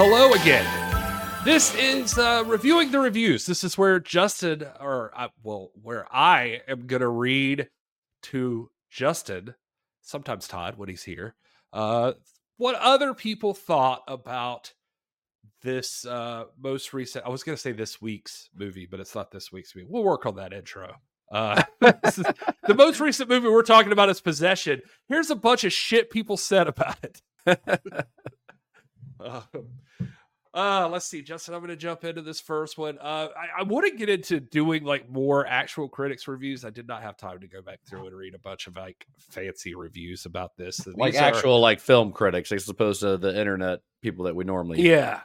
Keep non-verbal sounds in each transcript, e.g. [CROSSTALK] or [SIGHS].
Hello again. This is uh, reviewing the reviews. This is where Justin, or uh, well, where I am going to read to Justin, sometimes Todd when he's here, uh, what other people thought about this uh, most recent. I was going to say this week's movie, but it's not this week's movie. We'll work on that intro. Uh, [LAUGHS] the most recent movie we're talking about is Possession. Here's a bunch of shit people said about it. [LAUGHS] uh, uh, let's see, Justin. I'm going to jump into this first one. Uh, I, I want to get into doing like more actual critics reviews. I did not have time to go back through and read a bunch of like fancy reviews about this. And like these are- actual like film critics as opposed to the internet people that we normally yeah.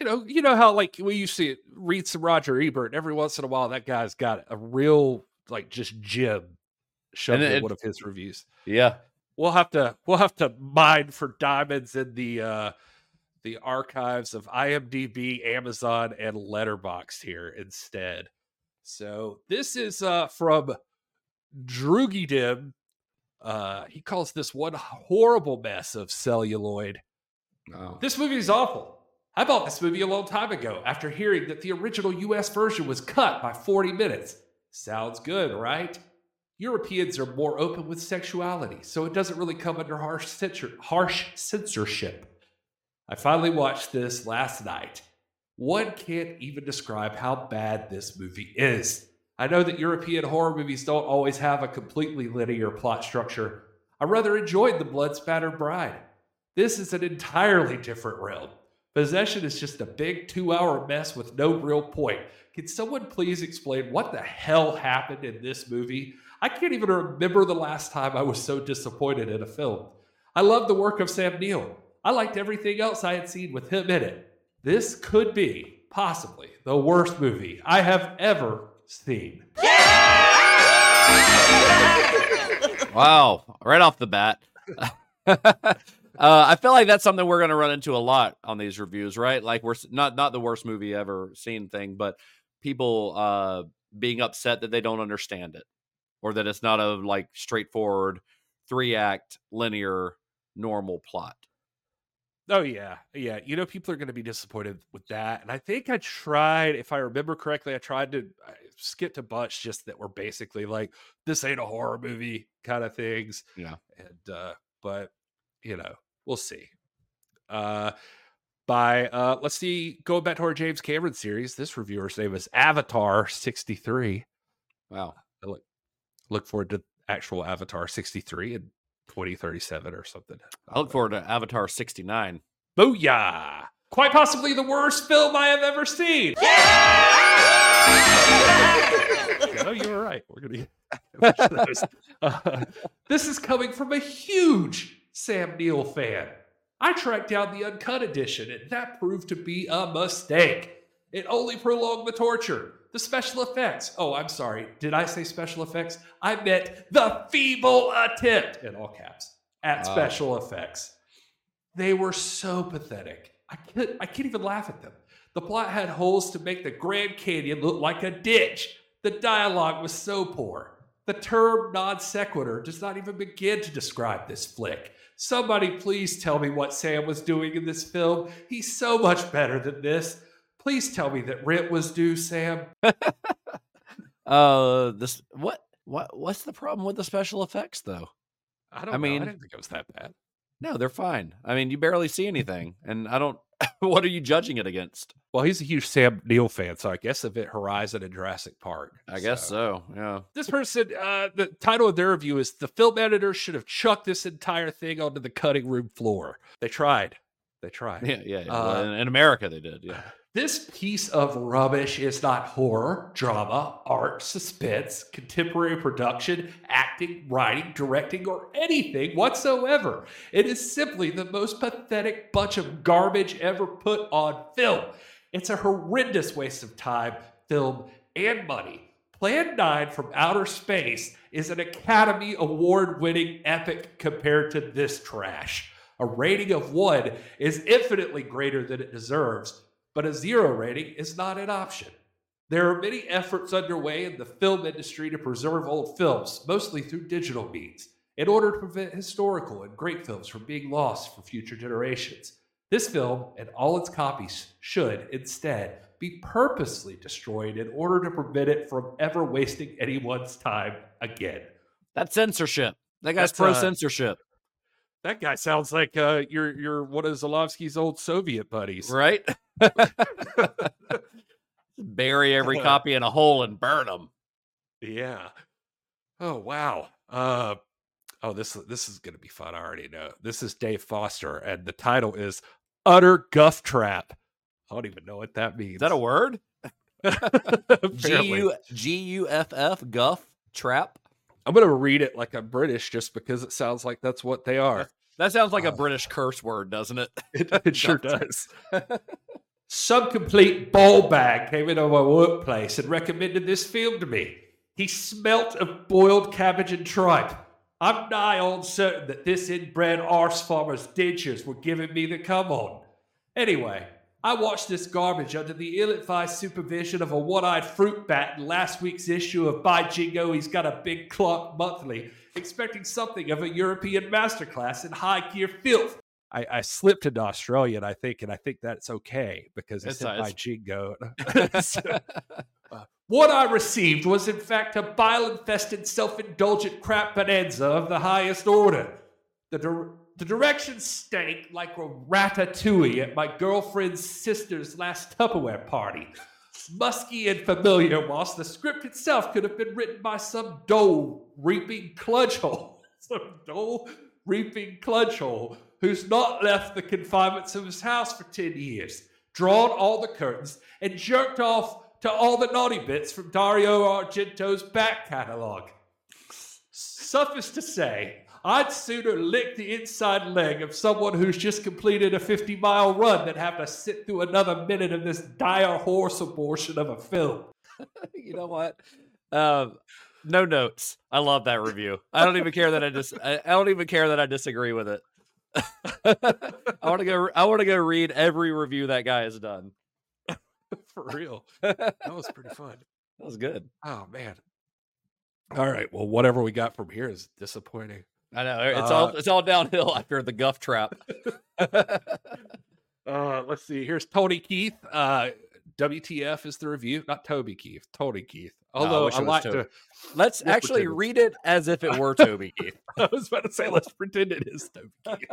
You know, you know how like we used to read some Roger Ebert. and Every once in a while, that guy's got a real like just shoved And in one of his reviews. yeah We'll have to we'll have to mine for diamonds in the uh the archives of IMDb, Amazon, and Letterboxd here instead. So this is uh from Droogie Dim. Uh he calls this one horrible mess of celluloid. Oh. This movie is awful. I bought this movie a long time ago after hearing that the original US version was cut by 40 minutes. Sounds good, right? Europeans are more open with sexuality, so it doesn't really come under harsh, censor- harsh censorship. I finally watched this last night. One can't even describe how bad this movie is. I know that European horror movies don't always have a completely linear plot structure. I rather enjoyed The Blood Spattered Bride. This is an entirely different realm. Possession is just a big two hour mess with no real point. Can someone please explain what the hell happened in this movie? I can't even remember the last time I was so disappointed in a film. I love the work of Sam Neill. I liked everything else I had seen with him in it. This could be, possibly, the worst movie I have ever seen. [LAUGHS] wow right off the bat [LAUGHS] uh, i feel like that's something we're going to run into a lot on these reviews right like we're not not the worst movie ever seen thing but people uh being upset that they don't understand it or that it's not a like straightforward three act linear normal plot Oh yeah, yeah. You know, people are going to be disappointed with that, and I think I tried, if I remember correctly, I tried to skip to bunch just that were basically like this ain't a horror movie kind of things. Yeah. and uh, but you know, we'll see. Uh, by uh, let's see, going back to our James Cameron series, this reviewer's name is Avatar sixty three. wow Look forward to actual Avatar sixty three in twenty thirty seven or something. i look forward to avatar 69 Booyah! Quite possibly the worst film I have ever seen. [LAUGHS] no, you were right. We're gonna get [LAUGHS] those. Uh, this is coming from a huge Sam Neill fan. I tracked down the uncut edition, and that proved to be a mistake. It only prolonged the torture. The special effects. Oh, I'm sorry. Did I say special effects? I meant the feeble attempt, in all caps, at special effects. They were so pathetic. I can't, I can't even laugh at them. The plot had holes to make the Grand Canyon look like a ditch. The dialogue was so poor. The term non sequitur does not even begin to describe this flick. Somebody please tell me what Sam was doing in this film. He's so much better than this. Please tell me that rent was due, Sam. [LAUGHS] uh this what what what's the problem with the special effects though I don't I know. mean- I didn't think it was that bad. No, they're fine. I mean, you barely see anything, and I don't. [LAUGHS] what are you judging it against? Well, he's a huge Sam Neill fan, so I guess if it Horizon and Jurassic Park. I guess so. Yeah. This person, uh, the title of their review is The Film Editor Should Have Chucked This Entire Thing Onto the Cutting Room Floor. They tried. They tried. Yeah, yeah. yeah. Uh, well, in, America, they did. Yeah. [SIGHS] This piece of rubbish is not horror, drama, art, suspense, contemporary production, acting, writing, directing, or anything whatsoever. It is simply the most pathetic bunch of garbage ever put on film. It's a horrendous waste of time, film, and money. Plan 9 from Outer Space is an Academy Award winning epic compared to this trash. A rating of 1 is infinitely greater than it deserves, but a zero rating is not an option. There are many efforts underway in the film industry to preserve old films, mostly through digital means, in order to prevent historical and great films from being lost for future generations. This film and all its copies should instead be purposely destroyed in order to prevent it from ever wasting anyone's time again. That's censorship. That guy's That's, pro uh, censorship, That guy sounds like uh, you're you're one of Zulawski's old Soviet buddies. right? [LAUGHS] Bury every copy in a hole and burn them. Yeah. Oh wow. Uh oh this this is gonna be fun. I already know. This is Dave Foster, and the title is Utter Guff Trap. I don't even know what that means. Is that a word? [LAUGHS] G. U G U F F Guff trap. I'm gonna read it like I'm British just because it sounds like that's what they are. That sounds like a Oh. British curse word, doesn't it? [LAUGHS] It, [LAUGHS] it sure does. [LAUGHS] Some complete ball bag came into my workplace and recommended this film to me. He smelt of boiled cabbage and tripe. I'm nigh on certain that this inbred arse farmer's dentures were giving me the come on. Anyway, I watched this garbage under the ill-advised supervision of a one-eyed fruit bat in last week's issue of By Jingo He's Got a Big Clock Monthly, expecting something of a European masterclass in high-gear filth. I, I slipped into Australian, I think, and I think that's okay because it's by Jingo. [LAUGHS] [LAUGHS] Uh, what I received was, in fact, a bile infested, self indulgent crap bonanza of the highest order. The, the directions stank like a ratatouille at my girlfriend's sister's last Tupperware party. Musky and familiar, whilst the script itself could have been written by some dole reaping cludgehole. [LAUGHS] Some dole reaping cludgehole who's not left the confinements of his house for 10 years, drawn all the curtains, and jerked off to all the naughty bits from Dario Argento's back catalog. Suffice to say, I'd sooner lick the inside leg of someone who's just completed a 50 mile run than have to sit through another minute of this dire horse abortion of a film. [LAUGHS] you know what? Um, no notes. I love that review. I don't even care that I just. I, I don't even care that I disagree with it. [LAUGHS] I want to go. I want to go read every review that guy has done. [LAUGHS] For real. that That was pretty fun. That was good. Oh man. All right. Well, whatever we got from here is disappointing. I know it's all. Uh, It's all downhill [LAUGHS] after the guff trap. [LAUGHS] [LAUGHS] Uh, let's see. Here's Tony Keith. Uh, WTF is the review, not Toby Keith. Tony Keith. Although wish I, it was like Toby. to, Let's actually pretend read it as if it were Toby Keith. I was about to say, let's pretend it is Toby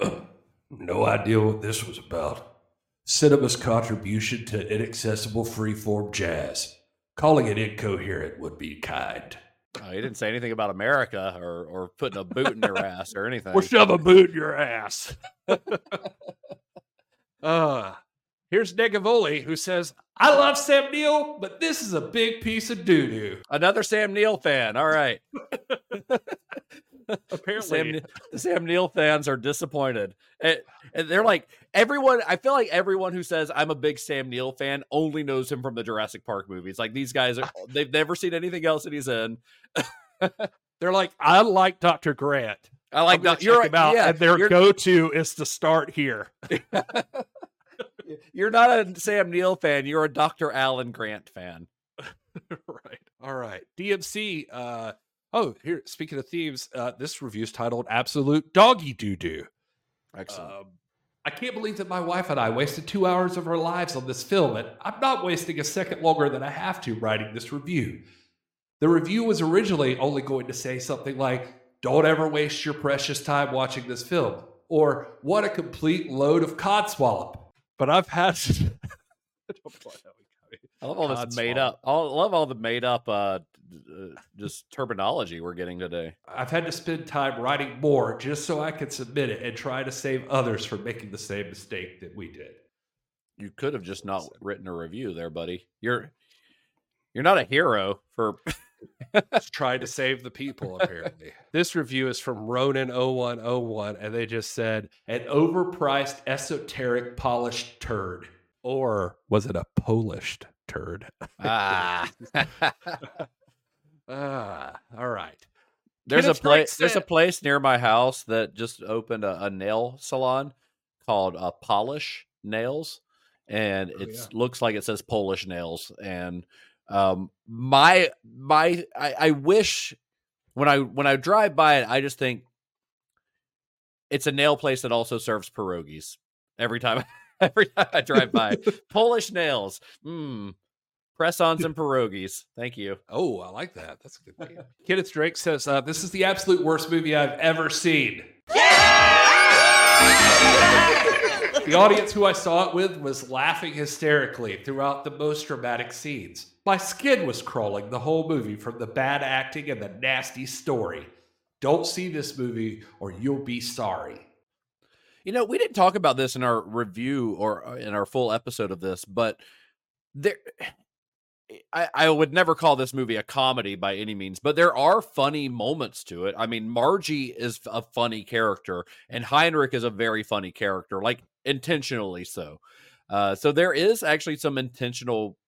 Keith. [CLEARS THROAT] No idea what this was about. Cinema's contribution to inaccessible freeform jazz. Calling it incoherent would be kind. Oh, he didn't say anything about America or or putting a boot in your [LAUGHS] ass or anything. We'll shove a boot in your ass. [LAUGHS] uh, here's Negavoli who says, I love Sam Neill, but this is a big piece of doo doo. Another Sam Neill fan. All right. [LAUGHS] apparently, Sam, the Sam Neill fans are disappointed. And, and they're like, everyone, I feel like everyone who says I'm a big Sam Neill fan only knows him from the Jurassic Park movies. Like these guys, are, [LAUGHS] they've never seen anything else that he's in. [LAUGHS] they're like, I like Dr. Grant. I like I'm. You're check him out, yeah, and their go to is to start here. [LAUGHS] you're not a Sam Neill fan. You're a Dr. Alan Grant fan. right. All right. DMC. Uh, oh, here, speaking of themes, uh, this review is titled Absolute Doggy Doo Doo. Excellent. Um, I can't believe that my wife and I wasted two hours of our lives on this film, and I'm not wasting a second longer than I have to writing this review. The review was originally only going to say something like, Don't ever waste your precious time watching this film, or What a complete load of codswallop. But I've had. [LAUGHS] I don't know how we got it. I love all this made up. I love all the made up, uh, d- uh, just terminology we're getting today. I've had to spend time writing more just so I could submit it and try to save others from making the same mistake that we did. You could have just not written a review there, buddy. You're you're not a hero for [LAUGHS] trying to save the people, apparently. this review is from Ronan0101, and they just said, An overpriced, esoteric, polished turd. or was it a Polish turd? ah. [LAUGHS] [LAUGHS] Ah, all right. there's a Kenneth Drake place. There's a place near my house that just opened a, a nail salon called uh, Polish Nails, and Oh, it yeah. looks like it says Polish Nails. And um, my my I, I wish when I when I drive by it, I just think it's a nail place that also serves pierogies every time. [LAUGHS] Every time I drive by, [LAUGHS] Polish nails. Mmm. Press-ons and pierogies. Thank you. Oh, I like that. That's a good name. [LAUGHS] Kenneth Drake says, uh, This is the absolute worst movie I've ever seen. the audience who I saw it with was laughing hysterically throughout the most dramatic scenes. My skin was crawling the whole movie from the bad acting and the nasty story. Don't see this movie or you'll be sorry. You know, we didn't talk about this in our review or uh, in our full episode of this, but there I, I would never call this movie a comedy by any means, but there are funny moments to it. I mean, Margie is a funny character, and Heinrich is a very funny character, like intentionally so. Uh, so there is actually some intentional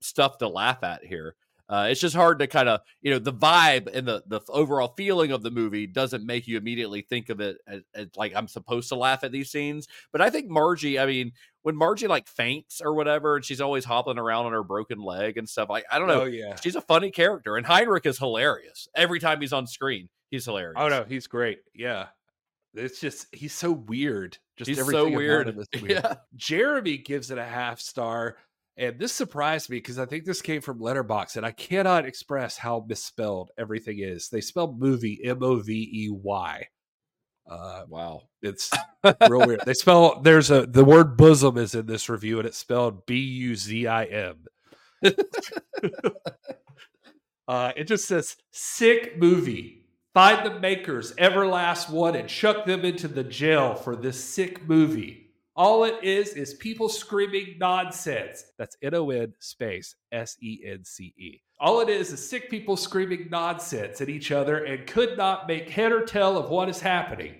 stuff to laugh at here. Uh, it's just hard to kind of, you know, the vibe and the the overall feeling of the movie doesn't make you immediately think of it as, as, like I'm supposed to laugh at these scenes. But I think Margie, I mean, when Margie like faints or whatever, and she's always hopping around on her broken leg and stuff. Like I don't know. Oh yeah. She's a funny character, and Heinrich is hilarious every time he's on screen. He's hilarious. Oh no, he's great. Yeah. It's just he's so weird. Just he's so everything about weird. [LAUGHS] weird. Yeah. Jeremy gives it a half star, and this surprised me because I think this came from Letterboxd, and I cannot express how misspelled everything is. They spell movie M O V E Y. Uh, Wow. it's real weird. They spell there's a the word bosom is in this review, and it's spelled B U Z I M. [LAUGHS] Uh, it just says sick movie. Find the makers, Everlast one, and chuck them into the jail for this sick movie. All it is is people screaming nonsense. That's N O N space S E N C E. All it is is sick people screaming nonsense at each other and could not make head or tail of what is happening.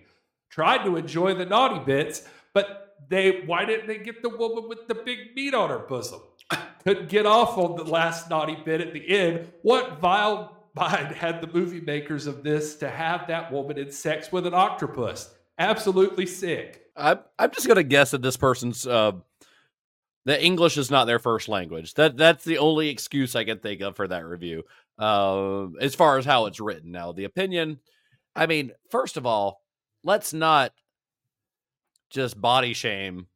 Tried to enjoy the naughty bits, but they why didn't they get the woman with the big meat on her bosom? [COUGHS] Couldn't get off on the last naughty bit at the end. What vile mind had the movie makers of this to have that woman in sex with an octopus? Absolutely sick. I'm I'm just gonna guess that this person's uh the English is not their first language. That that's the only excuse I can think of for that review. Uh, as far as how it's written now, the opinion. I mean, first of all, let's not just body shame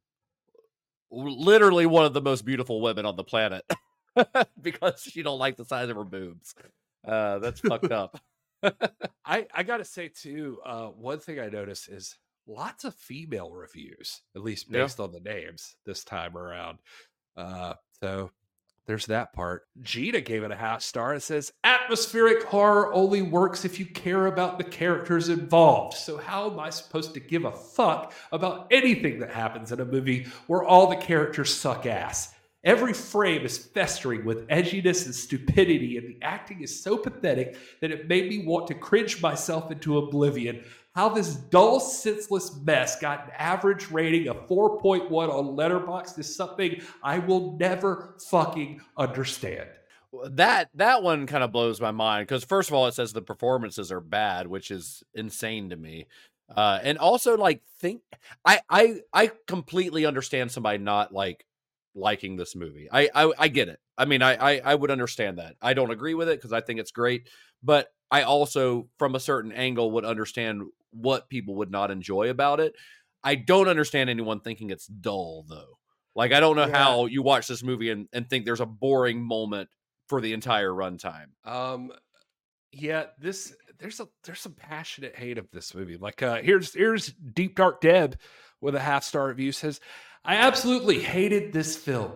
literally one of the most beautiful women on the planet [LAUGHS] because she don't like the size of her boobs. Uh, that's fucked up. [LAUGHS] I I gotta say too, uh, one thing I noticed is lots of female reviews, at least Yeah. based on the names this time around. Uh, so there's that part. Gina gave it a half star. It says Atmospheric horror only works if you care about the characters involved. So, how am I supposed to give a fuck about anything that happens in a movie where all the characters suck ass? Every frame is festering with edginess and stupidity, and the acting is so pathetic that it made me want to cringe myself into oblivion. How this dull, senseless mess got an average rating of 4.1 on Letterboxd is something I will never fucking understand. that that one kind of blows my mind because first of all it says the performances are bad which is insane to me. Uh and also like think i i i completely understand somebody not like liking this movie. I i, I get it. I mean I, I i would understand that. I don't agree with it because i think it's great but i also from a certain angle would understand what people would not enjoy about it i don't understand anyone thinking it's dull though like i don't know Yeah. how you watch this movie and, and think there's a boring moment for the entire runtime. Um, yeah, this there's a there's some passionate hate of this movie. Like, uh, here's here's Deep Dark Deb with a half star review says, I absolutely hated this film.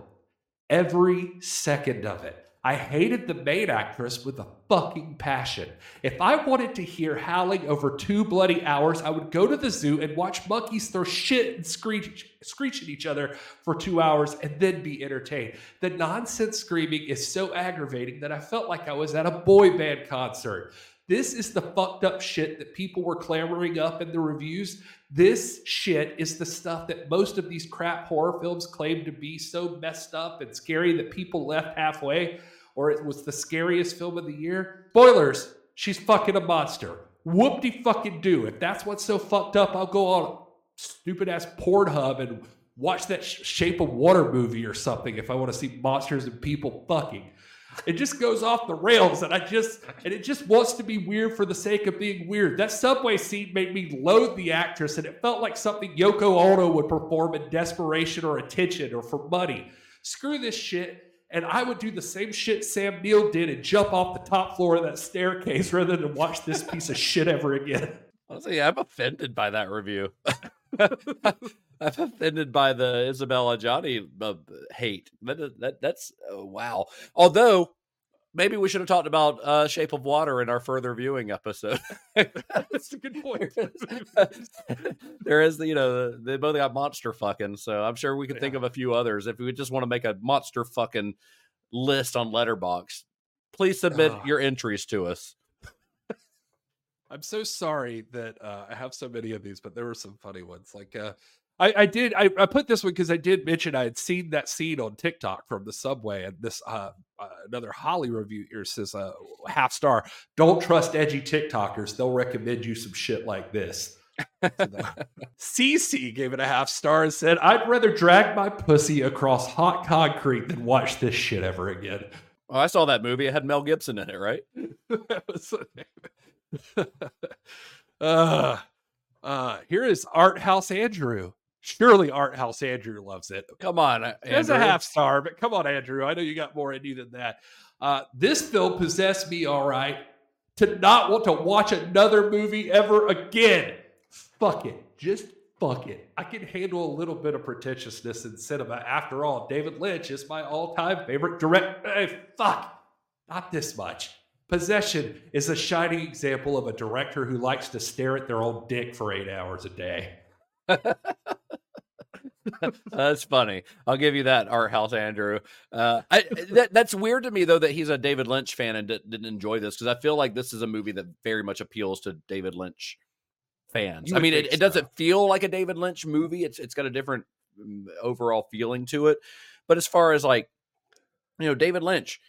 Every second of it. I hated the main actress with a fucking passion. If I wanted to hear howling over two bloody hours, I would go to the zoo and watch monkeys throw shit and screech, screech at each other for two hours and then be entertained. The nonsense screaming is so aggravating that I felt like I was at a boy band concert. This is the fucked up shit that people were clamoring up in the reviews. This shit is the stuff that most of these crap horror films claim to be so messed up and scary that people left halfway, or it was the scariest film of the year. Spoilers, she's fucking a monster. Whoop de fucking do. If that's what's so fucked up, I'll go on stupid ass Pornhub and watch that Sh- Shape of Water movie or something if I want to see monsters and people fucking. It just goes off the rails, and I just and it just wants to be weird for the sake of being weird. That subway scene made me loathe the actress, and it felt like something Yoko Ono would perform in desperation or attention or for money. Screw this shit. And I would do the same shit Sam Neill did and jump off the top floor of that staircase rather than watch this piece of shit ever again. Honestly, I'm offended by that review. [LAUGHS] I'm offended by the Isabelle Adjani uh, hate. That, that that's uh, wow. Although maybe we should have talked about uh, Shape of Water in our further viewing episode. [LAUGHS] That's a good point. [LAUGHS] there is, the you know, they both got monster fucking. So I'm sure we could think of a few others if we just want to make a monster fucking list on Letterboxd. Please submit your entries to us. [LAUGHS] I'm so sorry that uh, I have so many of these, but there were some funny ones. Like, uh, I, I did. I, I put this one because I did mention I had seen that scene on TikTok from the subway, and this uh, uh, another Holly review here says uh, half star. Don't trust edgy TikTokers; they'll recommend you some shit like this. [LAUGHS] Cece gave it a half star and said, "I'd rather drag my pussy across hot concrete than watch this shit ever again." Oh, I saw that movie. It had Mel Gibson in it, right? that was the name. uh, uh, here is Art House Andrew. Surely Art House Andrew loves it. Come on, uh, There's a half star, but come on, Andrew. I know you got more in you than that. Uh, this film possessed me all right to not want to watch another movie ever again. Fuck it. Just fuck it. I can handle a little bit of pretentiousness in cinema. After all, David Lynch is my all time favorite director. Hey, fuck. Not this much. Possession is a shining example of a director who likes to stare at their own dick for eight hours a day. [LAUGHS] [LAUGHS] That's funny. I'll give you that, Art House Andrew. Uh, I, that, that's weird to me though that he's a David Lynch fan and di- didn't enjoy this because I feel like this is a movie that very much appeals to David Lynch fans. I mean, it, think it doesn't feel like a David Lynch movie. It's it's got a different mm, overall feeling to it. But as far as like, you know, David Lynch,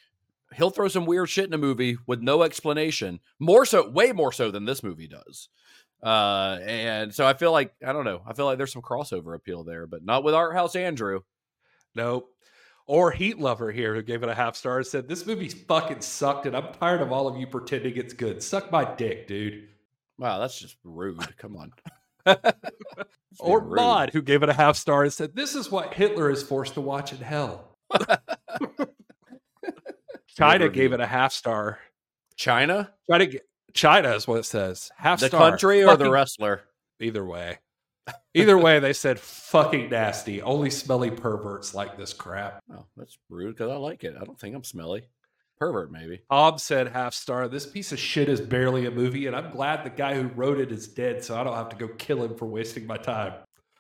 he'll throw some weird shit in a movie with no explanation. More so, way more so than this movie does. Uh, and so I feel like I don't know. I feel like there's some crossover appeal there, but not with Art House Andrew. Nope. Or Heat Lover here, who gave it a half star, and said, This movie fucking sucked, and I'm tired of all of you pretending it's good. Suck my dick, dude. Wow, that's just rude. Come on. [LAUGHS] or rude. Mod, who gave it a half star and said, This is what Hitler is forced to watch in hell. [LAUGHS] China gave it a half star. China, China, China is what it says. Half the star. country, or the wrestler? Either way. [LAUGHS] Either way, they said, Fucking nasty. Only smelly perverts like this crap. Oh, that's rude because I like it. I don't think I'm smelly. Pervert, maybe. Ob said half star. This This piece of shit is barely a movie, and I'm glad the guy who wrote it is dead, so I don't have to go kill him for wasting my time.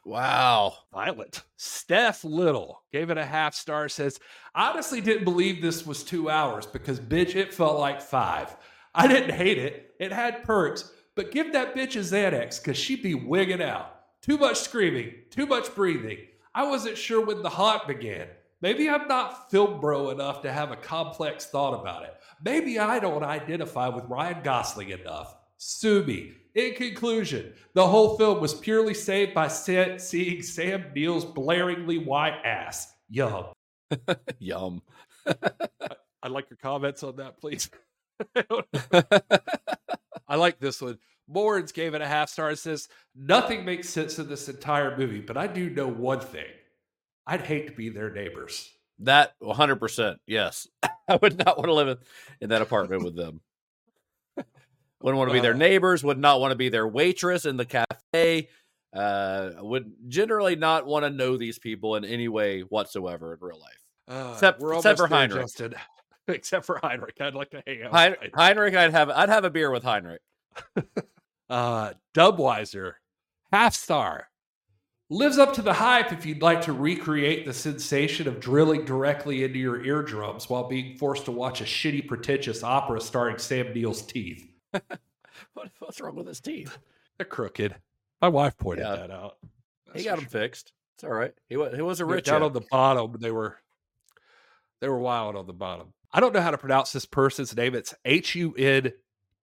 Wow. violent. Steph Little gave it a half star. Says, honestly didn't believe this was two hours because, bitch, it felt like five. I didn't hate it. It had perks, but give that bitch a Xanax because she'd be wigging out. Too much screaming, too much breathing. I wasn't sure when the haunt began. Maybe I'm not film bro enough to have a complex thought about it. Maybe I don't identify with Ryan Gosling enough. Sue me. In conclusion, the whole film was purely saved by seeing Sam Neill's blaringly white ass. Yum. [LAUGHS] Yum. [LAUGHS] I'd like your comments on that, please. [LAUGHS] I like this one. Morans gave it a half star and says, Nothing makes sense in this entire movie, but I do know one thing. I'd hate to be their neighbors. That 100%. Yes. [LAUGHS] I would not want to live in, that apartment with them. [LAUGHS] Wouldn't want to be their Uh. neighbors, would not want to be their waitress in the cafe. Uh, would generally not want to know these people in any way whatsoever in real life. uh, Except- except for Heinrich. Justin. [LAUGHS] except for Heinrich. I'd like to hang out. Hein- Heinrich. Heinrich, I'd have I'd have a beer with Heinrich. [LAUGHS] Uh, Dubweiser, half star. Lives up to the hype if you'd like to recreate the sensation of drilling directly into your eardrums while being forced to watch a shitty, pretentious opera starring Sam Neill's teeth. [LAUGHS] What, what's wrong with his teeth? They're crooked. My wife pointed Yeah. that out. He got them fixed. It's all right. He was he wasn't They're rich down on the bottom. They were they were wild on the bottom. I don't know how to pronounce this person's name. It's H U N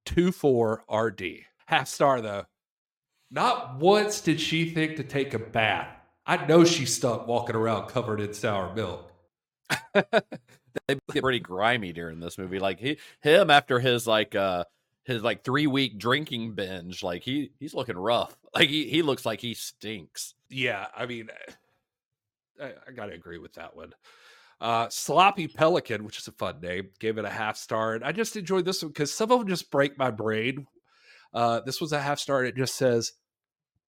two four R D. Half star though. Not once did she think to take a bath. I know she stuck walking around covered in sour milk. [LAUGHS] they get pretty grimy during this movie. Like he him after his like uh his like three week drinking binge, like he he's looking rough. Like he he looks like he stinks. Yeah, I mean, I, I got to agree with that one. Uh, Sloppy Pelican, which is a fun name, gave it a half star, and I just enjoyed this one because some of them just break my brain. Uh, this was a half star, and it just says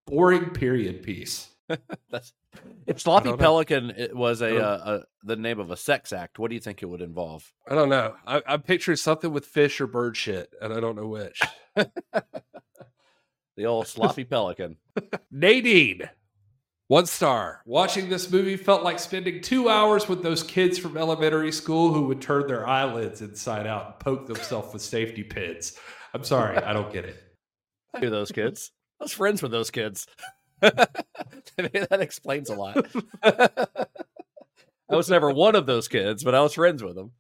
boring period piece. [LAUGHS] That's [LAUGHS] if Sloppy. Pelican it was I a, don't- uh, a the name of a sex act. What do you think it would involve? I don't know. I, I'm picturing something with fish or bird shit, and I don't know which. [LAUGHS] The old Sloppy Pelican. Nadine, one star. Watching this movie felt like spending two hours with those kids from elementary school who would turn their eyelids inside out and poke themselves with safety pins. I'm sorry, I don't get it. [LAUGHS] I knew those kids. I was friends with those kids. [LAUGHS] That explains a lot. [LAUGHS] I was never one of those kids, but I was friends with them.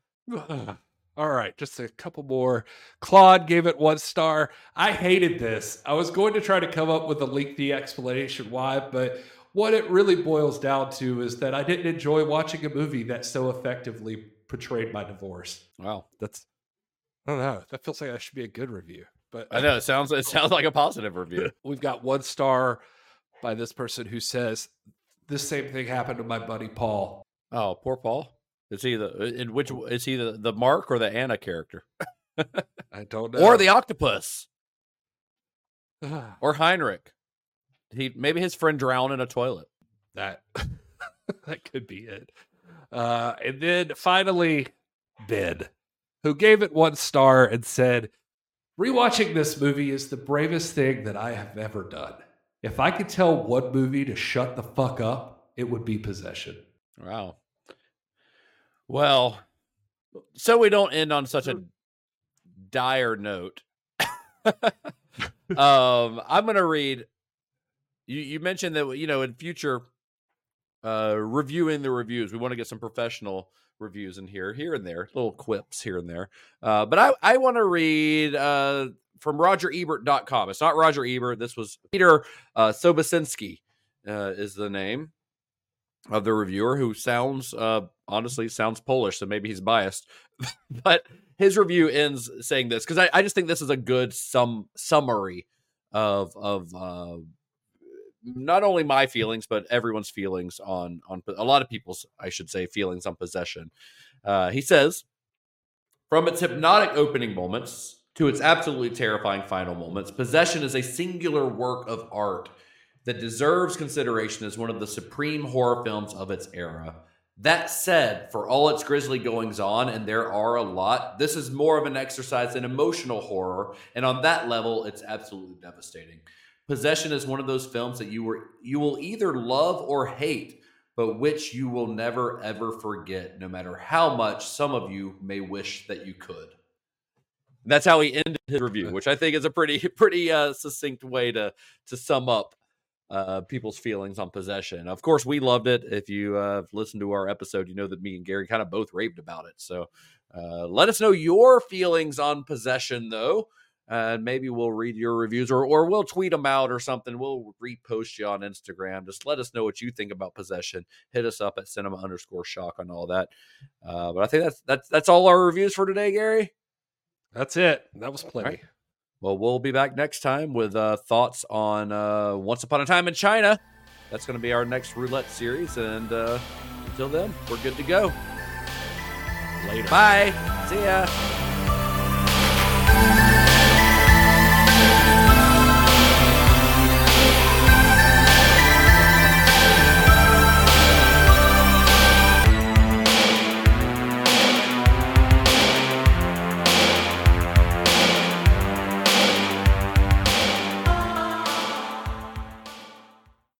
All right, just a couple more. Claude gave it one star. I hated this. I was going to try to come up with a lengthy explanation why, but what it really boils down to is that I didn't enjoy watching a movie that so effectively portrayed my divorce. Wow. That's I don't know. That feels like that should be a good review. But I know it sounds it sounds like a positive review. [LAUGHS] we've got one star by this person who says this same thing happened to my buddy Paul. Oh, poor Paul. Is he the in which is he the, the Mark or the Anna character? I don't [LAUGHS] know. Or the octopus? [SIGHS] Or Heinrich? He maybe his friend drowned in a toilet. that [LAUGHS] that could be it. Uh, and then finally, Ben, who gave it one star and said, "Rewatching this movie is the bravest thing that I have ever done. If I could tell one movie to shut the fuck up, it would be Possession." Wow. Well, so we don't end on such a dire note. [LAUGHS] um, I'm going to read. You, you mentioned that you know in future uh, reviewing the reviews, we want to get some professional reviews in here, here and there, little quips here and there. Uh, but I, I want to read uh, from RogerEbert.com. It's not Roger Ebert. This was Peter uh, Sobczynski uh, is the name of the reviewer who sounds uh honestly sounds Polish, so maybe he's biased. [LAUGHS] but his review ends saying this because I, I just think this is a good sum summary of of uh not only my feelings but everyone's feelings on on a lot of people's I should say feelings on possession. Uh he says from its hypnotic opening moments to its absolutely terrifying final moments, Possession is a singular work of art that deserves consideration as one of the supreme horror films of its era. That said, for all its grisly goings on, and there are a lot, this is more of an exercise in emotional horror, and on that level, it's absolutely devastating. Possession is one of those films that you were you will either love or hate, but which you will never ever forget, no matter how much some of you may wish that you could. That's how he ended his review, which I think is a pretty [LAUGHS] pretty uh, succinct way to to sum up uh, people's feelings on possession. Of course, we loved it. If you uh, have listened to our episode, you know that me and Gary kind of both raved about it. So uh, let us know your feelings on possession, though. And maybe we'll read your reviews or, or we'll tweet them out or something. We'll repost you on Instagram. Just let us know what you think about possession. Hit us up at cinema underscore shock on all that. Uh, but I think that's that's that's all our reviews for today, Gary. That's it. That was plenty. right. Well, we'll be back next time with uh, thoughts on uh, Once Upon a Time in China. That's going to be our next roulette series. And uh, until then, we're good to go. Later. Bye. See ya.